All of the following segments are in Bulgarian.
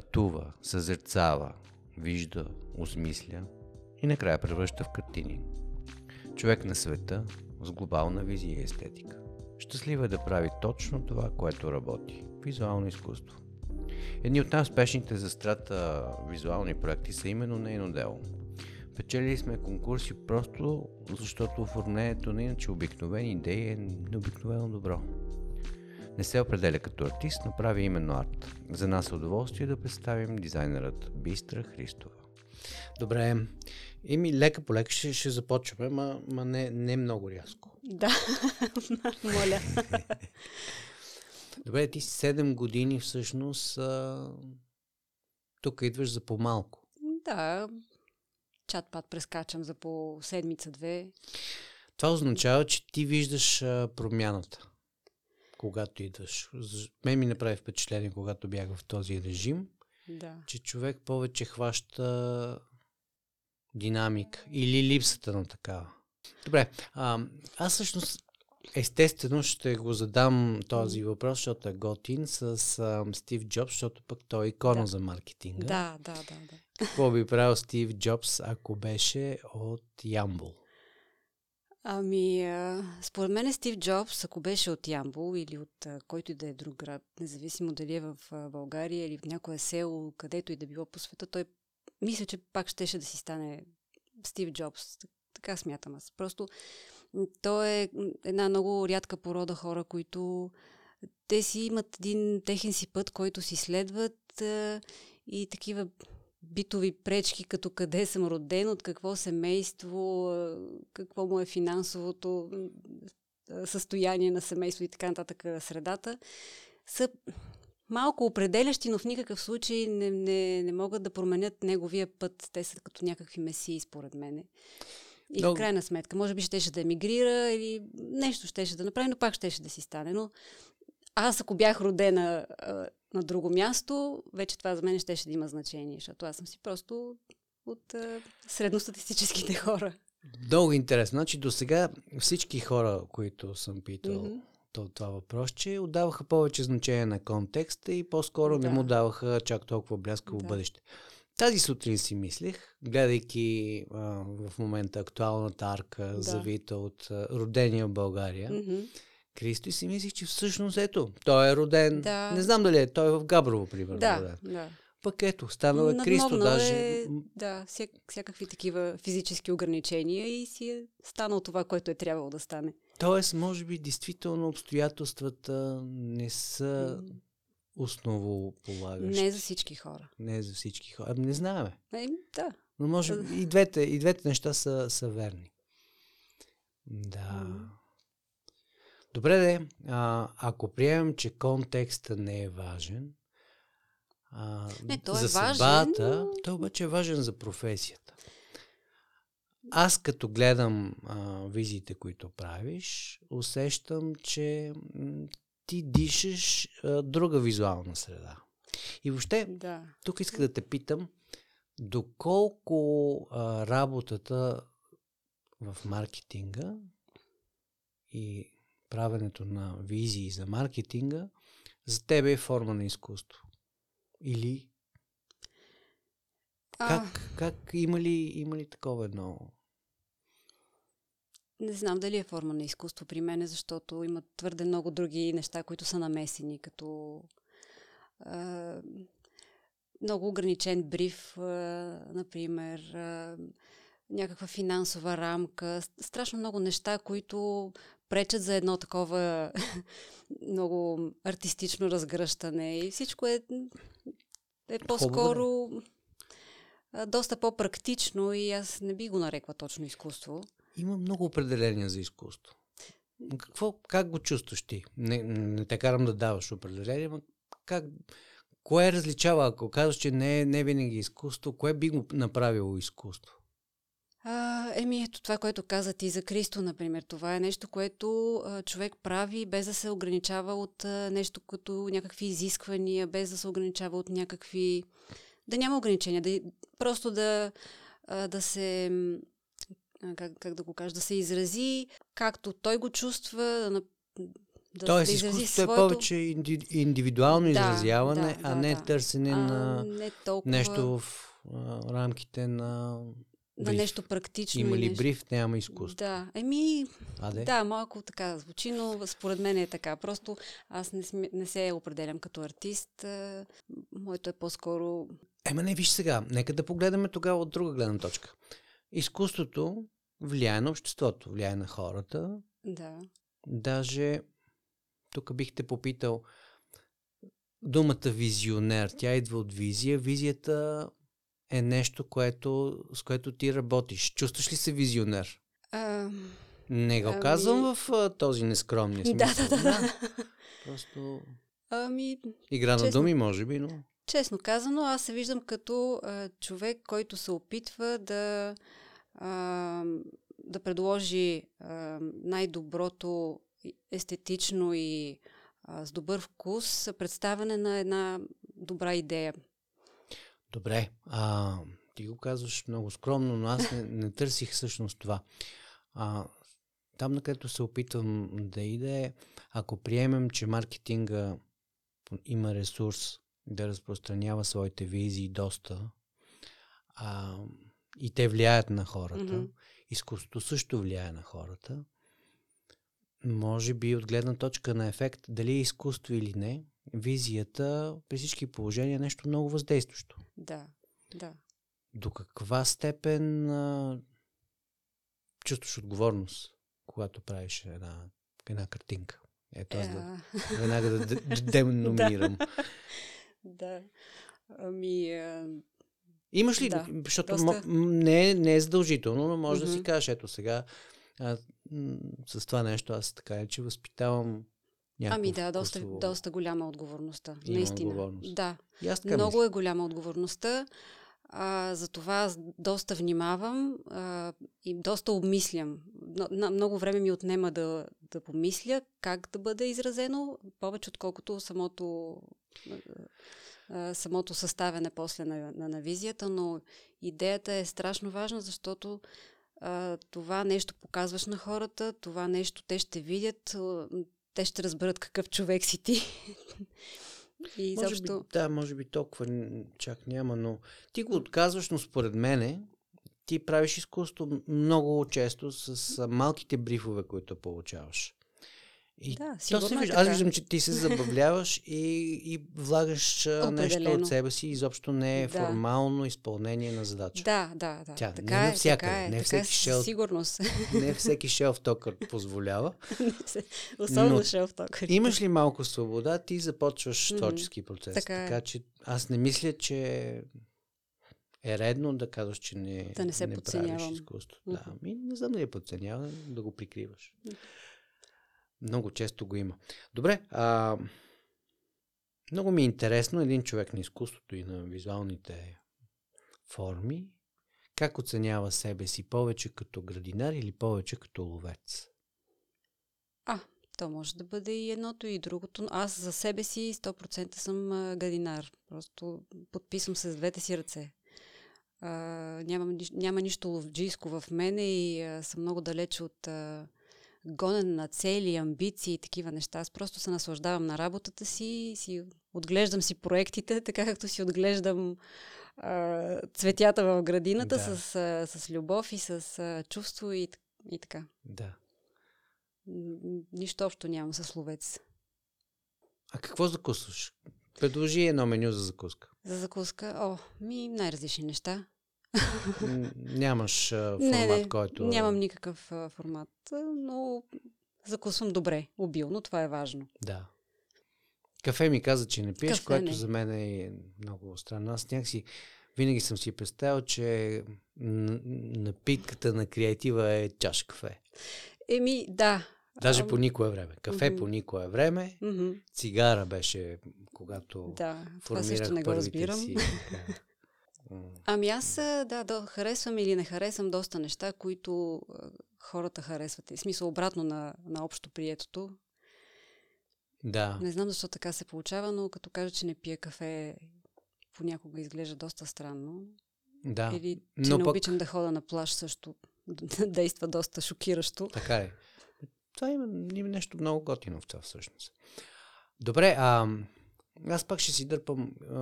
пътува, съзерцава, вижда, осмисля и накрая превръща в картини. Човек на света с глобална визия и естетика. Щастлива е да прави точно това, което работи – визуално изкуство. Едни от най-успешните за страта визуални проекти са именно нейно дело. Печели сме конкурси просто защото оформлението на иначе обикновени идеи е необикновено добро. Не се определя като артист, но прави именно арт. За нас е удоволствие да представим дизайнерът Бистра Христова. Добре. Ими лека по лека ще, ще започваме, ма, ма не, не много рязко. Да, моля. Добре, ти 7 години всъщност а... тук идваш за по-малко. Да, чат-пат прескачам за по седмица-две. Това означава, че ти виждаш а, промяната, когато идваш. Мен ми направи впечатление, когато бях в този режим, да. че човек повече хваща динамика или липсата на такава. Добре, а, аз всъщност естествено ще го задам този въпрос, защото е готин с а, Стив Джобс, защото пък той е икона Да. за маркетинга. Да, да, да, да. Какво би правил Стив Джобс, ако беше от Ямбул? Ами, според мен Стив Джобс, ако беше от Ямбол или от който и да е друг град, независимо дали е в България или в някое село, където и да било по света, той мисля, че пак щеше да си стане Стив Джобс. Так- Така смятам аз. Просто той е една много рядка порода хора, които те си имат един техен си път, който си следват и такива битови пречки, като къде съм роден, от какво семейство, какво му е финансовото състояние на семейство и така нататък средата, са малко определящи, но в никакъв случай не, не, не могат да променят неговия път. Те са като някакви месии, според мене. И Много- в крайна сметка, може би щеше да емигрира или нещо щеше да направи, но пак щеше да си стане. Но аз, ако бях родена а, на друго място, вече това за мен щеше да има значение, защото аз съм си просто от а, средностатистическите хора. Много интересно. Значи до сега всички хора, които съм питал то, това въпрос, че отдаваха повече значение на контекста и по-скоро не Да. му даваха чак толкова бляскаво Да. бъдеще. Тази сутрин си мислех, гледайки а, в момента актуалната арка, Да. завита от а, родения в България, Мгм. Кристо и си мислих, че всъщност ето, той е роден, Да. не знам дали е, той е в Габрово, примерно. Да, роден. да. Пък ето, станал е Кристо, Надмогнал даже Е, да, вся, всякакви такива физически ограничения и си е станал това, което е трябвало да стане. Тоест, може би, действително обстоятелствата не са основополагащи. Не за всички хора. Не за всички хора. Ами не знаем. Е, да. Но може би и двете, и двете неща са, са верни. Да. Добре, де. А, ако приемем, че контекста не е важен, а, Не, той е за важен, съдбата, но- той обаче е важен за професията. Аз като гледам а, визиите, които правиш, усещам, че м, ти дишаш а, друга визуална среда. И въобще, Да. тук иска да те питам, доколко а, работата в маркетинга и правенето на визии за маркетинга за тебе е форма на изкуство? Или А, как, как има, ли, има ли такова едно? не знам дали е форма на изкуство при мене, защото има твърде много други неща, които са намесени, като а, много ограничен бриф, а, например, а, някаква финансова рамка, страшно много неща, които пречат за едно такова много артистично разгръщане и всичко е, е по-скоро а, доста по-практично и аз не би го нарекла точно изкуство. Има много определения за изкуство. Какво, как го чувстваш ти? Не, не те карам да даваш определение, но как, кое различава, ако казваш, че не е не винаги изкуство, кое би го направило изкуство? А, еми, ето това, което каза ти за Кристо, например. Това е нещо, което а, човек прави без да се ограничава от а, нещо като някакви изисквания, без да се ограничава от някакви... Да няма ограничения, да, просто да, а, да се... а, Как, как да го кажа, да се изрази както той го чувства, да, да, Тоест, да изрази изкуството своето... е повече инди, индивидуално Да, изразяване, да, а да, не да. търсене а, на не толкова нещо в а, рамките на на нещо практично. Има ли нещо... бриф, няма изкуство. Да, еми, А, де? да, малко така звучи, но според мен е така. Просто аз не, сме, не се определям като артист. Моето е по-скоро... Ема не, виж сега, нека да погледаме тогава от друга гледна точка. Изкуството влияе на обществото, влияе на хората. Да, Даже, тук бих те попитал, думата визионер, тя идва от визия. Визията е нещо, което, с което ти работиш. Чувстваш ли се визионер? а, Не го Ами- казвам в а, този нескромния смисъл. да, да, да. Просто Ами, игра на Честно. думи, може би, но... честно казано, аз се виждам като а, човек, който се опитва да, а, да предложи а, най-доброто естетично и а, с добър вкус представяне на една добра идея. Добре, а, ти го казваш много скромно, но аз не, не търсих всъщност това. А, там, на където се опитвам да иде, ако приемем, че маркетинга има ресурс да разпространява своите визии доста, а, и те влияят на хората, Мгм. изкуството също влияе на хората, може би от гледна точка на ефект, дали е изкуство или не, визията при всички положения е нещо много въздействащо. Да, да. До каква степен а, чувстваш отговорност, когато правиш една, една картинка? Ето аз да, А, веднага да, деноминирам. да. Ами, а, Имаш ли, Да, защото доста. не, е- не е задължително, но може да си кажеш, ето сега а, м, с това нещо аз така е, че възпитавам някакво ами да, доста, вкусово. доста голяма отговорността. Има наистина. отговорност. Да, И аз така много мисля. е голяма отговорността. А, затова аз доста внимавам а, и доста обмислям. Но, на, много време ми отнема да, да помисля как да бъде изразено, повече отколкото самото, а, самото съставяне после на, на, на визията, но идеята е страшно важна, защото а, това нещо показваш на хората, това нещо те ще видят, те ще разберат какъв човек си ти. И Може изобщо... би, да, може би толкова чак няма, но ти го отказваш, но според мене ти правиш изкуство много често с малките брифове, които получаваш. И Да, то се е вижда. Аз виждам, че ти се забавляваш и, и влагаш а, нещо от Определено. себе си. Изобщо не е Да. формално изпълнение на задача. Да, да, да. Тя така не е, навсякъде, така е, не така всеки е, шелф. сигурност. Не всеки шелф токър позволява. Особено Но шелф токър. Имаш ли малко свобода, ти започваш Мгм. творчески процес. Така е. Така че аз не мисля, че е редно да казваш, че не, Да не се правиш подценявам. изкуство. Мгм. Да, ми не знам дали е подценяване, да го прикриваш. Много често го има. Добре, а, много ми е интересно един човек на изкуството и на визуалните форми, как оценява себе си повече като градинар или повече като ловец? То може да бъде и едното и другото. Аз за себе си 100% съм а, гадинар. Просто подписвам се с двете си ръце. А, нямам, няма нищо ловджийско в мене и а, съм много далеч от а, гонен на цели, амбиции и такива неща. Аз просто се наслаждавам на работата си, си отглеждам си проектите, така както си отглеждам а, цветята в градината Да. с, а, с любов и с а, чувство и, и така. Да. Нищо общо нямам с ловец. А какво закусваш? Предложи едно меню за закуска. За закуска, о, ми най-различни неща. Нямаш а, формат, не, не, който... нямам никакъв а, формат, но закусвам добре, обилно, това е важно. Да. Кафе ми каза, че не пиеш, Кафе което не. за мен е много странно. Аз някакси винаги съм си представил, че напитката на креатива е чаша кафе. Еми, да. Даже по никое време. Кафе мгм. по никое време. мгм, Цигара беше, когато Да, това формирах също не го разбирам. си. така, Ами аз, да, да, харесвам или не харесвам доста неща, които хората харесват. В смисъл обратно на, на общо приетото. Да. Не знам защо така се получава, но като кажа, че не пия кафе, понякога изглежда доста странно. Да. Или че Но не пък- обичам да хода на плаж също действа доста шокиращо. Така е. това има, има нещо много готино в това всъщност. Добре, а, аз пак ще си дърпам а,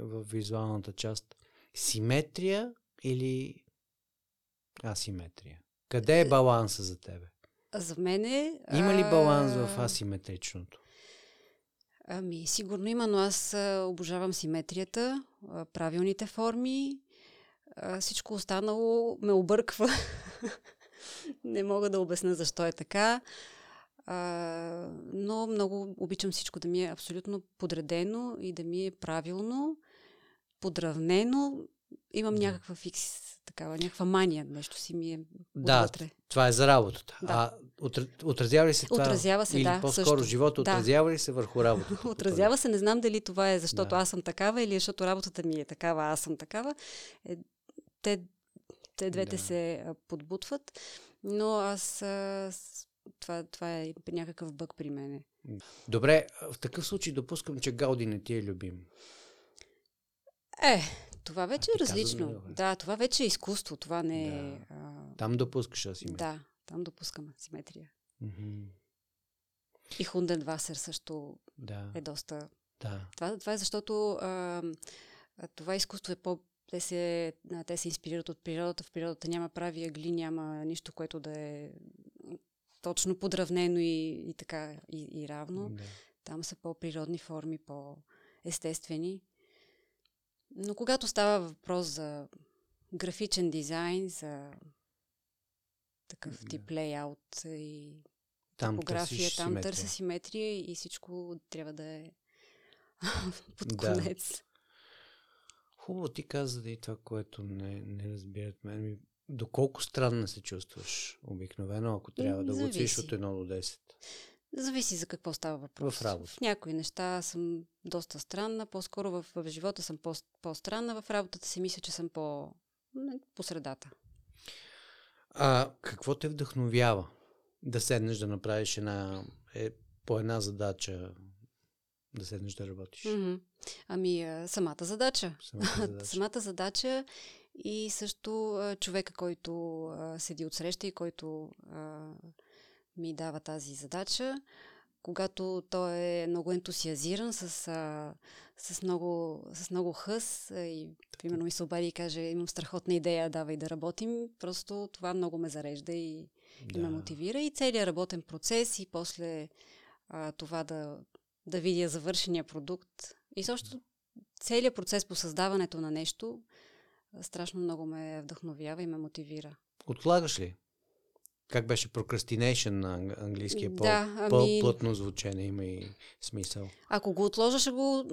в визуалната част. Симетрия или асиметрия? Къде е баланса за тебе? За мен е... Има ли баланс в асиметричното? Ами, сигурно има, но аз обожавам симетрията, правилните форми. Всичко останало ме обърква. Не мога да обясна защо е така. А, но много обичам всичко да ми е абсолютно подредено и да ми е правилно, подравнено. Имам Да. някаква фикс, такава, някаква мания, нещо си ми е Да, отвътре. това е за работата. Да. А отра- отразява ли се това? Отразява се, или да, по-скоро също. живота Да. отразява ли се върху работата? Отразява се, не знам дали това е защото Да. аз съм такава или защото работата ми е такава, аз съм такава. Е, те, те двете Да. се подбутват, но аз а, това, това е някакъв бък при мене. Добре, в такъв случай допускам, че Гауди не ти е любим. Е, това вече А, е различно. бе? Да, това вече е изкуство, това не е... Да. А, Там допускаш асиметрия. да, там допускам симетрия. Мгм. И Хунденвасер също Да, е доста да. Това, това е защото а, това изкуство е по... Те се, те се инспирират от природата. В природата няма прави ъгли, няма нищо, което да е точно подравнено и, и така и, и равно. да. Там са по-природни форми, по-естествени. Но когато става въпрос за графичен дизайн, за такъв Да. тип лейаут и Там топография, там симетрия. търся симетрия и всичко трябва да е под Да. конец. Хубаво ти каза да и това, което не, не разбират мен. Доколко странна се чувстваш обикновено, ако трябва да го оцениш от 1 до 10? Зависи за какво става въпрос. В работа. В някои неща съм доста странна, по-скоро в, в живота съм по, по-странна, в работата си мисля, че съм по, по средата. А какво те вдъхновява да седнеш да направиш една, е, по една задача, да седнеш да работиш? Мгм. Ами, а, самата задача. Самата задача. Самата задача и също а, човека, който а, седи отсреща и който ми дава тази задача, когато той е много ентусиазиран, с, а, с, много, с много хъс а, и примерно ми се обади и каже, имам страхотна идея, давай да работим, просто това много ме зарежда и, и ме мотивира. И целият работен процес и после а, това да, да видя завършения продукт. И също целият процес по създаването на нещо страшно много ме вдъхновява и ме мотивира. Отлагаш ли? Как беше procrastination на ан- английския? По, Да, ами- По-плътно звучение има и смисъл. Ако го отложа, ще го...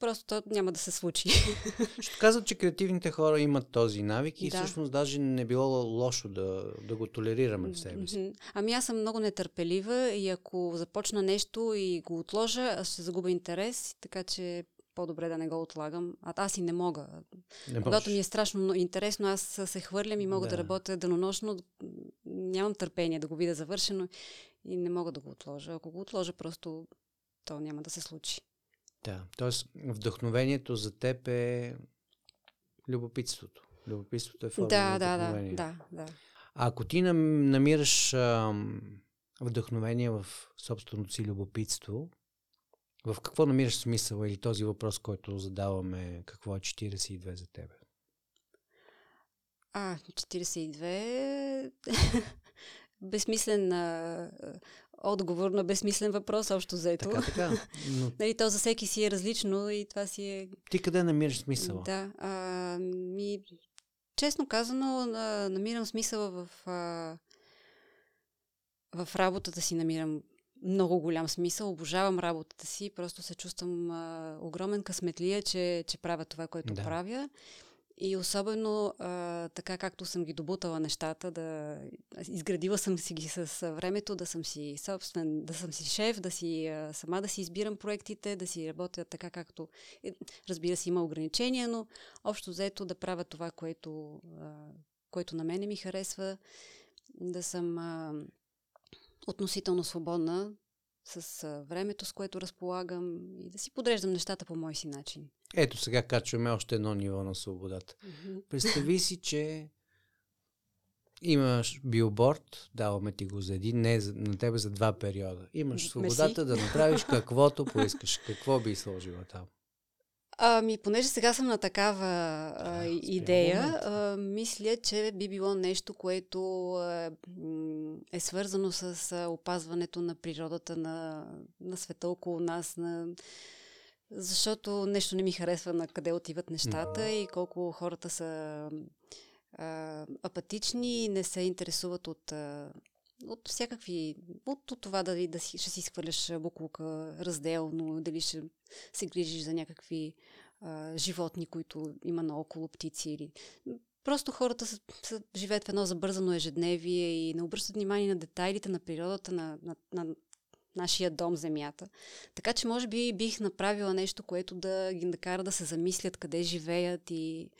Просто то няма да се случи. Ще казват, че креативните хора имат този навик и Да. всъщност даже не било лошо да, да го толерираме в себе си. Ами аз съм много нетърпелива и ако започна нещо и го отложа, аз ще загубя интерес, така че по-добре да не го отлагам. А аз и не мога. Не Когато ми е страшно но- интересно, аз се хвърлям и мога да, Да. работя денонощно. Нямам търпение да го видя завършено и не мога да го отложа. Ако го отложа, просто то няма да се случи. Да, т.е. вдъхновението за теб е любопитството. Любопитството е форма Да, на да, да, да, да. А ако ти нам, намираш ам, вдъхновение в собственото си любопитство, в какво намираш смисъл или този въпрос, който задаваме, какво е 42 за тебе? А, 42 безсмислен а, отговор на безсмислен въпрос, общо взето. Така, така. Но Нали, то за всеки си е различно и това си е... ти къде намираш смисъла? Да. А, ми, честно казано, а, намирам смисъла в... А, в работата си намирам много голям смисъл. Обожавам работата си. Просто се чувствам а, огромен късметлия, че, че правя това, което Да. правя. И особено а, така, както съм ги добутала нещата, да изградила съм си ги с времето, да съм си собствен, да съм си шеф, да си а, сама да си избирам проектите, да си работя така, както... Разбира се, има ограничения, но общо взето да правя това, което, а, което на мене ми харесва, да съм а, относително свободна с времето, с което разполагам и да си подреждам нещата по мой си начин. Ето сега качваме още едно ниво на свободата. Представи си, че Имаш билборд, даваме ти го за един, не за, на тебе за два периода. Имаш свободата да направиш каквото поискаш. Какво би сложила там? Ами, понеже сега съм на такава а, идея, а, мисля, че би било нещо, което а, е свързано с а, опазването на природата, на, на света около нас, на... защото нещо не ми харесва на къде отиват нещата и колко хората са а, апатични и не се интересуват от, а, от всякакви, от, това дали да си, ще си изхвърляш буклука разделно, дали ще се грижиш за някакви а, животни, които има наоколо птици или... Просто хората са, са, живеят в едно забързано ежедневие и не обръщат внимание на детайлите на природата, на, на, на нашия дом, земята. Така че може би бих направила нещо, което да ги накара да се замислят къде живеят и...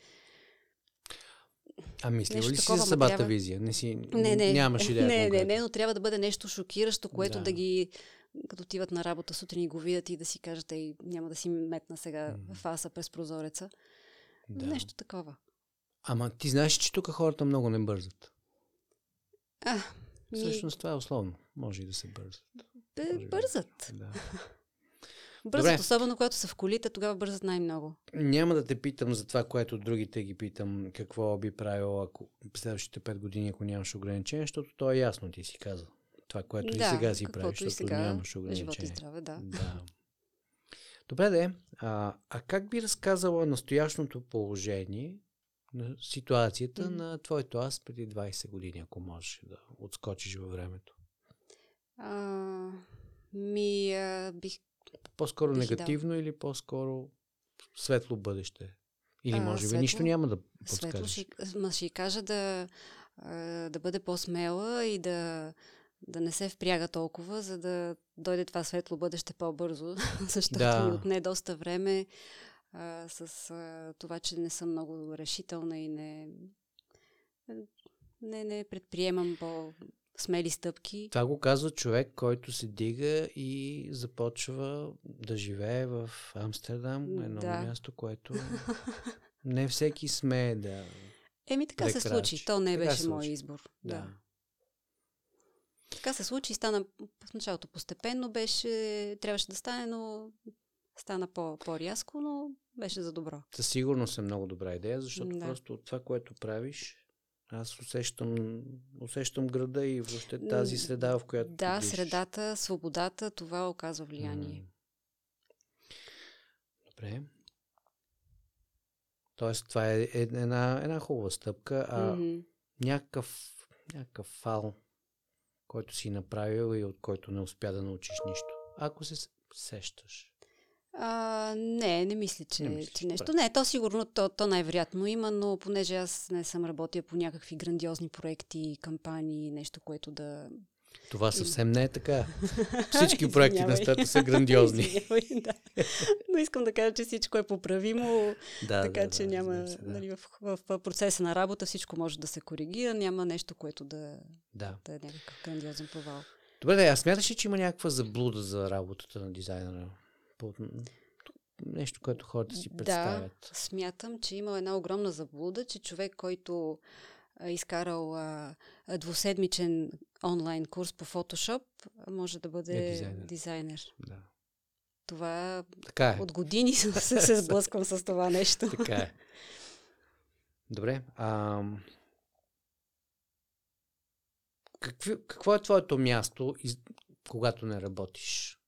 А мислила ли си за ма самата трябва- визия? Не си, Не, не. Нямаш идея. Не, не, не, но трябва да бъде нещо шокиращо, което Да. да, ги като отиват на работа сутрин и го видят и да си кажат, ей, няма да си метна сега Мгм. фаса през прозореца. Да. Нещо такова. Ама ти знаеш, че тук хората много не бързат. А, ми, Всъщност това е условно. Може и да се бързат. би. бързат. Да. Бързат, Добре. особено когато са в колите, тогава бързат най-много. Няма да те питам за това, което другите ги питам, какво би правил ако следващите 5 години, ако нямаш ограничения, защото то е ясно, ти си каза. Това, което и да, сега си правиш, и защото сега, нямаш Живот и здраве, да. Да. Добре, де. А, а как би разказала настоящото положение на ситуацията Мгм. на твоето аз преди 20 години, ако можеш да отскочиш във времето? А, ми, а, бих... По-скоро Бих негативно или по-скоро светло бъдеще? Или А, може би светло. нищо няма да Светло подскажеш? ще, ма ще й кажа да, да бъде по-смела и да, да не се впряга толкова, за да дойде това светло бъдеще по-бързо, защото Да. ми отне доста време а, с а, това, че не съм много решителна и не, не, не предприемам по-смели стъпки. Това го казва човек, който се дига и започва да живее в Амстердам, едно Да. място, което не всеки смее да... Еми така се прекрачи. случи. То не Така беше мой избор. Да. да. Така се случи и стана в началото постепенно беше, трябваше да стане, но стана по, по-рязко, но беше за добро. Със сигурност е много добра идея, защото Да. просто това, което правиш, аз усещам, усещам града и въобще тази среда, в която Да, дишаш. средата, свободата, това оказва влияние. Добре. Тоест, това е една, една хубава стъпка, а Мгм. някакъв, някакъв фал, който си направил и от който не успя да научиш нищо. Ако се сещаш. А, не, не мисля, че, Не мислиш, че нещо. добре. Не, то сигурно, то, то най-вероятно има, но понеже аз не съм работила по някакви грандиозни проекти, кампании, нещо, което да... Това съвсем не е така. Всички проекти на света са грандиозни. Да. Но искам да кажа, че всичко е поправимо, да, така да, че да, няма, да. нали, в, в, в процеса на работа всичко може да се коригира, няма нещо, което да, да. да е някакъв грандиозен провал. Добре, да, а смяташ че има някаква заблуда за работата на дизайнера? По... Нещо, което хората си представят. Да, смятам, че има една огромна заблуда, че човек, който е изкарал а, двуседмичен онлайн курс по Photoshop, а, може да бъде Е дизайнер. дизайнер. Да. Това Така е. от години се, се сблъсквам с това нещо. Така е. Добре. А, какви, какво е твоето място, из, когато не работиш?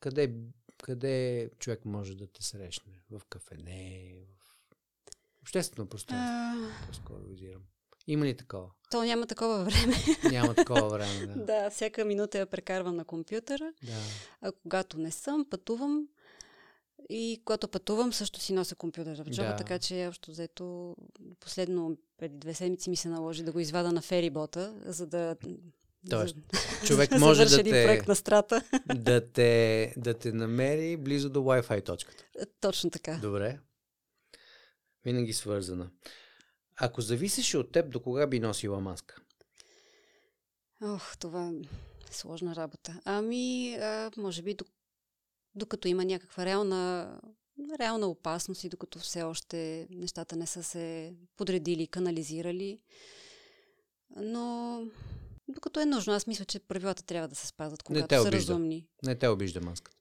Къде, къде човек може да те срещне? В кафене? В обществено пространство? А, По-скоро визирам. Има ли такова? то няма такова време. Няма такова време, да. да, всяка минута я прекарвам на компютъра. да. А когато не съм, пътувам. И когато пътувам, също си нося компютъра в джоба, Да. така че общо взето последно преди две седмици ми се наложи да го извада на ферибота, за да... Тоест, човек може да те, проект на страта. да, те, да те намери близо до Wi-Fi точката. Точно така. Добре. Винаги свързана. Ако зависеше от теб, до кога би носила маска? Ох, това е сложна работа. Ами, а, може би, док- докато има някаква реална, реална опасност и докато все още нещата не са се подредили, канализирали, Но докато е нужно, аз мисля, че правилата трябва да се спазват, когато те са обижда. разумни. Не те обижда маската.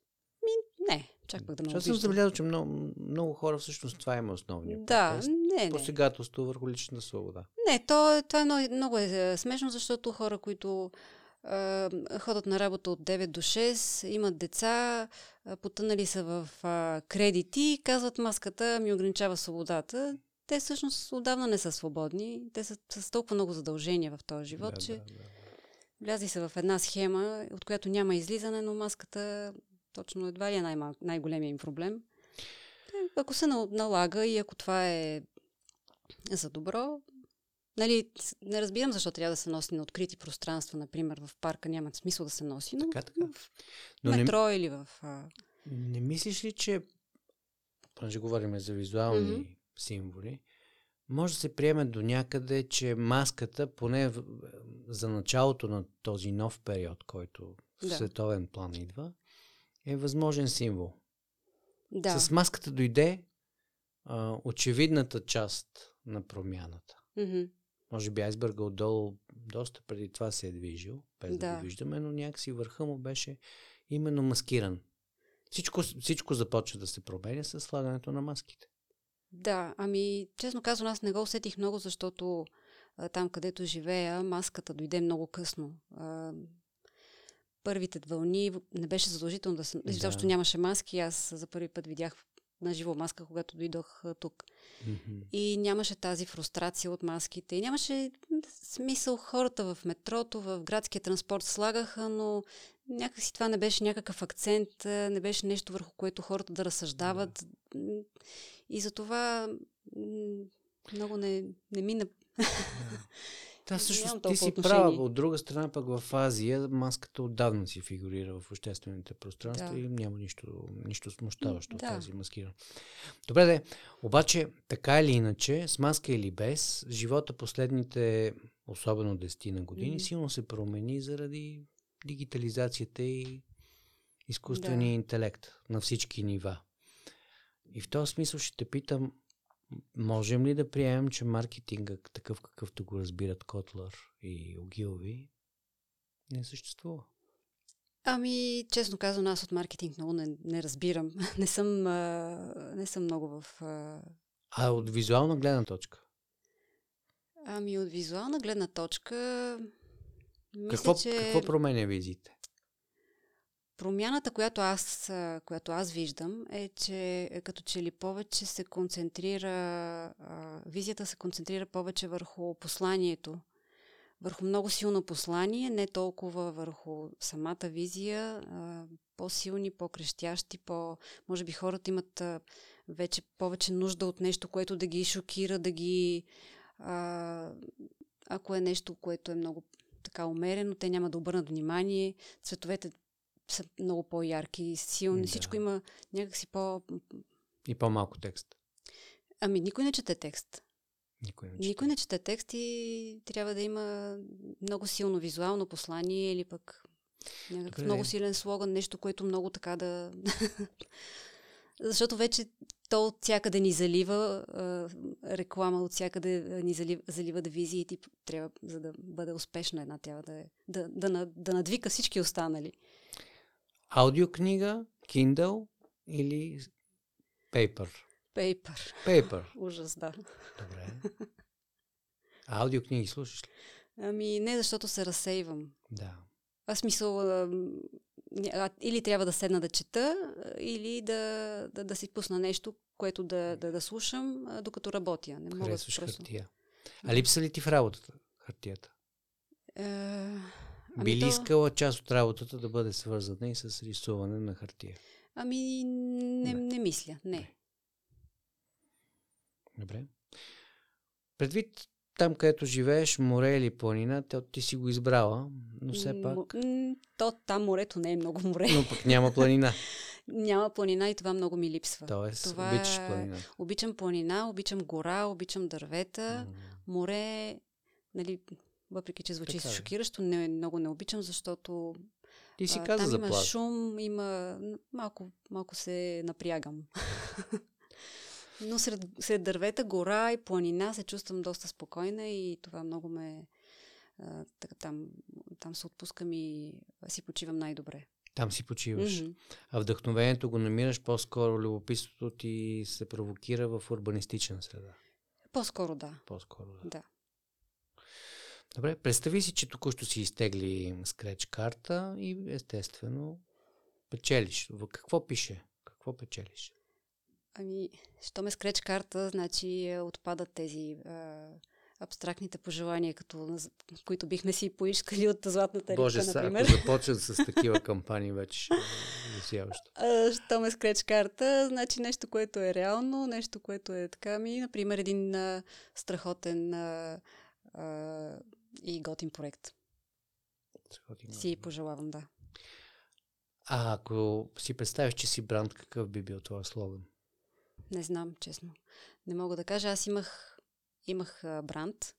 Не, чак пък да ме Защото съм забелязал, че много, много хора всъщност това има основния Да, протест. не, не. Посегателство върху личната свобода. Не, то, е- това е много, много е е смешно, защото хора, които а, ходят на работа от 9 до 6, имат деца, а, потънали са в а, кредити, казват маската ми ограничава свободата. Те всъщност отдавна не са свободни. Те са с толкова много задължения в този живот, да, че да, да. Влязли са в една схема, от която няма излизане, но маската точно едва ли е най- най-големия им проблем. Те, Ако се нал- налага и ако това е за добро, нали, не разбирам защо трябва да се носи на открити пространства, например в парка няма смисъл да се носи, но Така, така. в Но не, метро или в... А... не мислиш ли, че, понеже говорим за визуални Мгм. символи, може да се приеме до някъде, че маската, поне за началото на този нов период, който в Да. световен план идва, е възможен символ. Да. С маската дойде а, очевидната част на промяната. Мгм. Може би айсбърга отдолу доста преди това се е движил, без да, Да. го виждаме, но някакси върха му беше именно маскиран. Всичко, всичко започва да се променя с слагането на маските. Да, ами честно казвам, аз не го усетих много, защото а, там, където живея, маската дойде много късно. А, първите вълни не беше задължително да се... Да. Изобщо нямаше маски. Аз за първи път видях на живо маска, когато дойдох а, тук. Мгм. И нямаше тази фрустрация от маските. И нямаше смисъл хората в метрото, в градския транспорт слагаха, но някакси това не беше някакъв акцент, не беше нещо върху което хората да разсъждават. М, И затова м, много не, не мина. Да, Нямам всъщност ти си отношение. права. От друга страна пък в Азия маската отдавна си фигурира в обществените пространства Да. и няма нищо, нищо смущаващо в Да. тази маскира. Добре, де. Обаче, така или иначе, с маска или без, живота последните, особено 10 на години, Мгм. силно се промени заради дигитализацията и изкуствения Да. интелект на всички нива. И в този смисъл ще те питам, можем ли да приемем, че маркетинга, такъв какъвто го разбират Котлър и Огилви, не съществува? Ами, честно казвам, аз от маркетинг много не, не разбирам. Не съм, а, не съм много в... А, А от визуална гледна точка? ами, от визуална гледна точка... Мисля, Какво, че... какво променя визиите? Промяната, която аз, която аз виждам, е, че е, като че ли повече се концентрира, визията се концентрира повече върху посланието, върху много силно послание, не толкова върху самата визия, по-силни, по-крещящи, по... може би хората имат вече повече нужда от нещо, което да ги шокира, да ги... А, ако е нещо, което е много така умерено, те няма да обърнат внимание. Цветовете са много по-ярки, силни. Да. Всичко има някакси по... И по-малко текст. Ами никой не чете текст. Никой не Никой не чете текст и трябва да има много силно визуално послание или пък някакъв Добре. много силен слоган, нещо, което много така да... Защото вече то от всякъде ни залива, реклама от всякъде ни залива, залива да визии и ти трябва, за да бъде успешна една, трябва да, е, да, да, на- да надвика всички останали. Аудиокнига, Kindle или Paper? Пейпер. Paper. Ужас, да. Добре. А аудиокниги слушаш ли? Ами не, защото се разсейвам. Да. Аз а, или трябва да седна да чета, или да, да, да си пусна нещо, което да, да, да слушам, докато работя. Не мога Харесваш просто. хартия. А липса ли ти в работата хартията? Е, Би ами, ли то, искала част от работата да бъде свързана и с рисуване на хартия? ами не, Не. не мисля, не. Добре. Предвид там, където живееш, море или планина, те, ти си го избрала, но все пак... М, то там морето не е много море. Но пък няма планина. Няма планина и това много ми липсва. Тоест, Това обичаш е- планина. Обичам планина, обичам гора, обичам дървета. Море, нали, въпреки че звучи Така е. шокиращо, не, много не обичам, защото Ти си каза там за има плаж. шум, има... Малко, малко се напрягам. Но сред, сред дървета, гора и планина се чувствам доста спокойна и това много ме, А, така, там, там се отпускам и си почивам най-добре. Там си почиваш. Мгм. А вдъхновението го намираш по-скоро, любопитството ти се провокира в урбанистична среда. По-скоро да. По-скоро, да. Да. Добре, представи си, че току-що си изтегли скреч карта и естествено печелиш. В какво пише? Какво печелиш? Ами, що ме скреч карта, значи е, отпадат тези а, абстрактните пожелания, като, които бихме си поискали от златната рибка, Боже, са, например. ако започнат с такива кампании, вече ще е засяващо. Що ме скреч карта, значи нещо, което е реално, нещо, което е така ми, например, един а, страхотен а, а, и готин проект. Си пожелавам, да. А ако си представиш, че си бранд, какъв би бил това слоган? Не знам, честно. Не мога да кажа. Аз имах, имах а, бранд,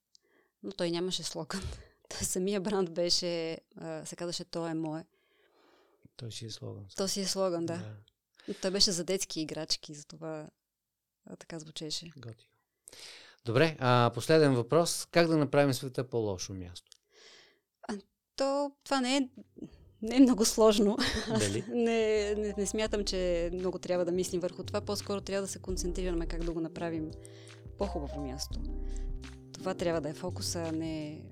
но той нямаше слоган. Той самия бранд беше, а, се казваше, то е мое. Той си е слоган. То си е слоган, да. Но Той беше за детски играчки, затова а, така звучеше. Готино. Добре, а последен въпрос. Как да направим света по-лошо място? То, това не е, не е много сложно. Дали? не, не, не смятам, че много трябва да мислим върху това. По-скоро трябва да се концентрираме как да го направим по-хубаво място. Това трябва да е фокуса, а не...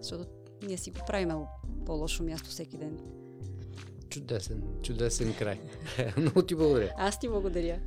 Защото ние си го правим по-лошо място всеки ден. Чудесен, чудесен край. Много ти благодаря. Аз ти благодаря.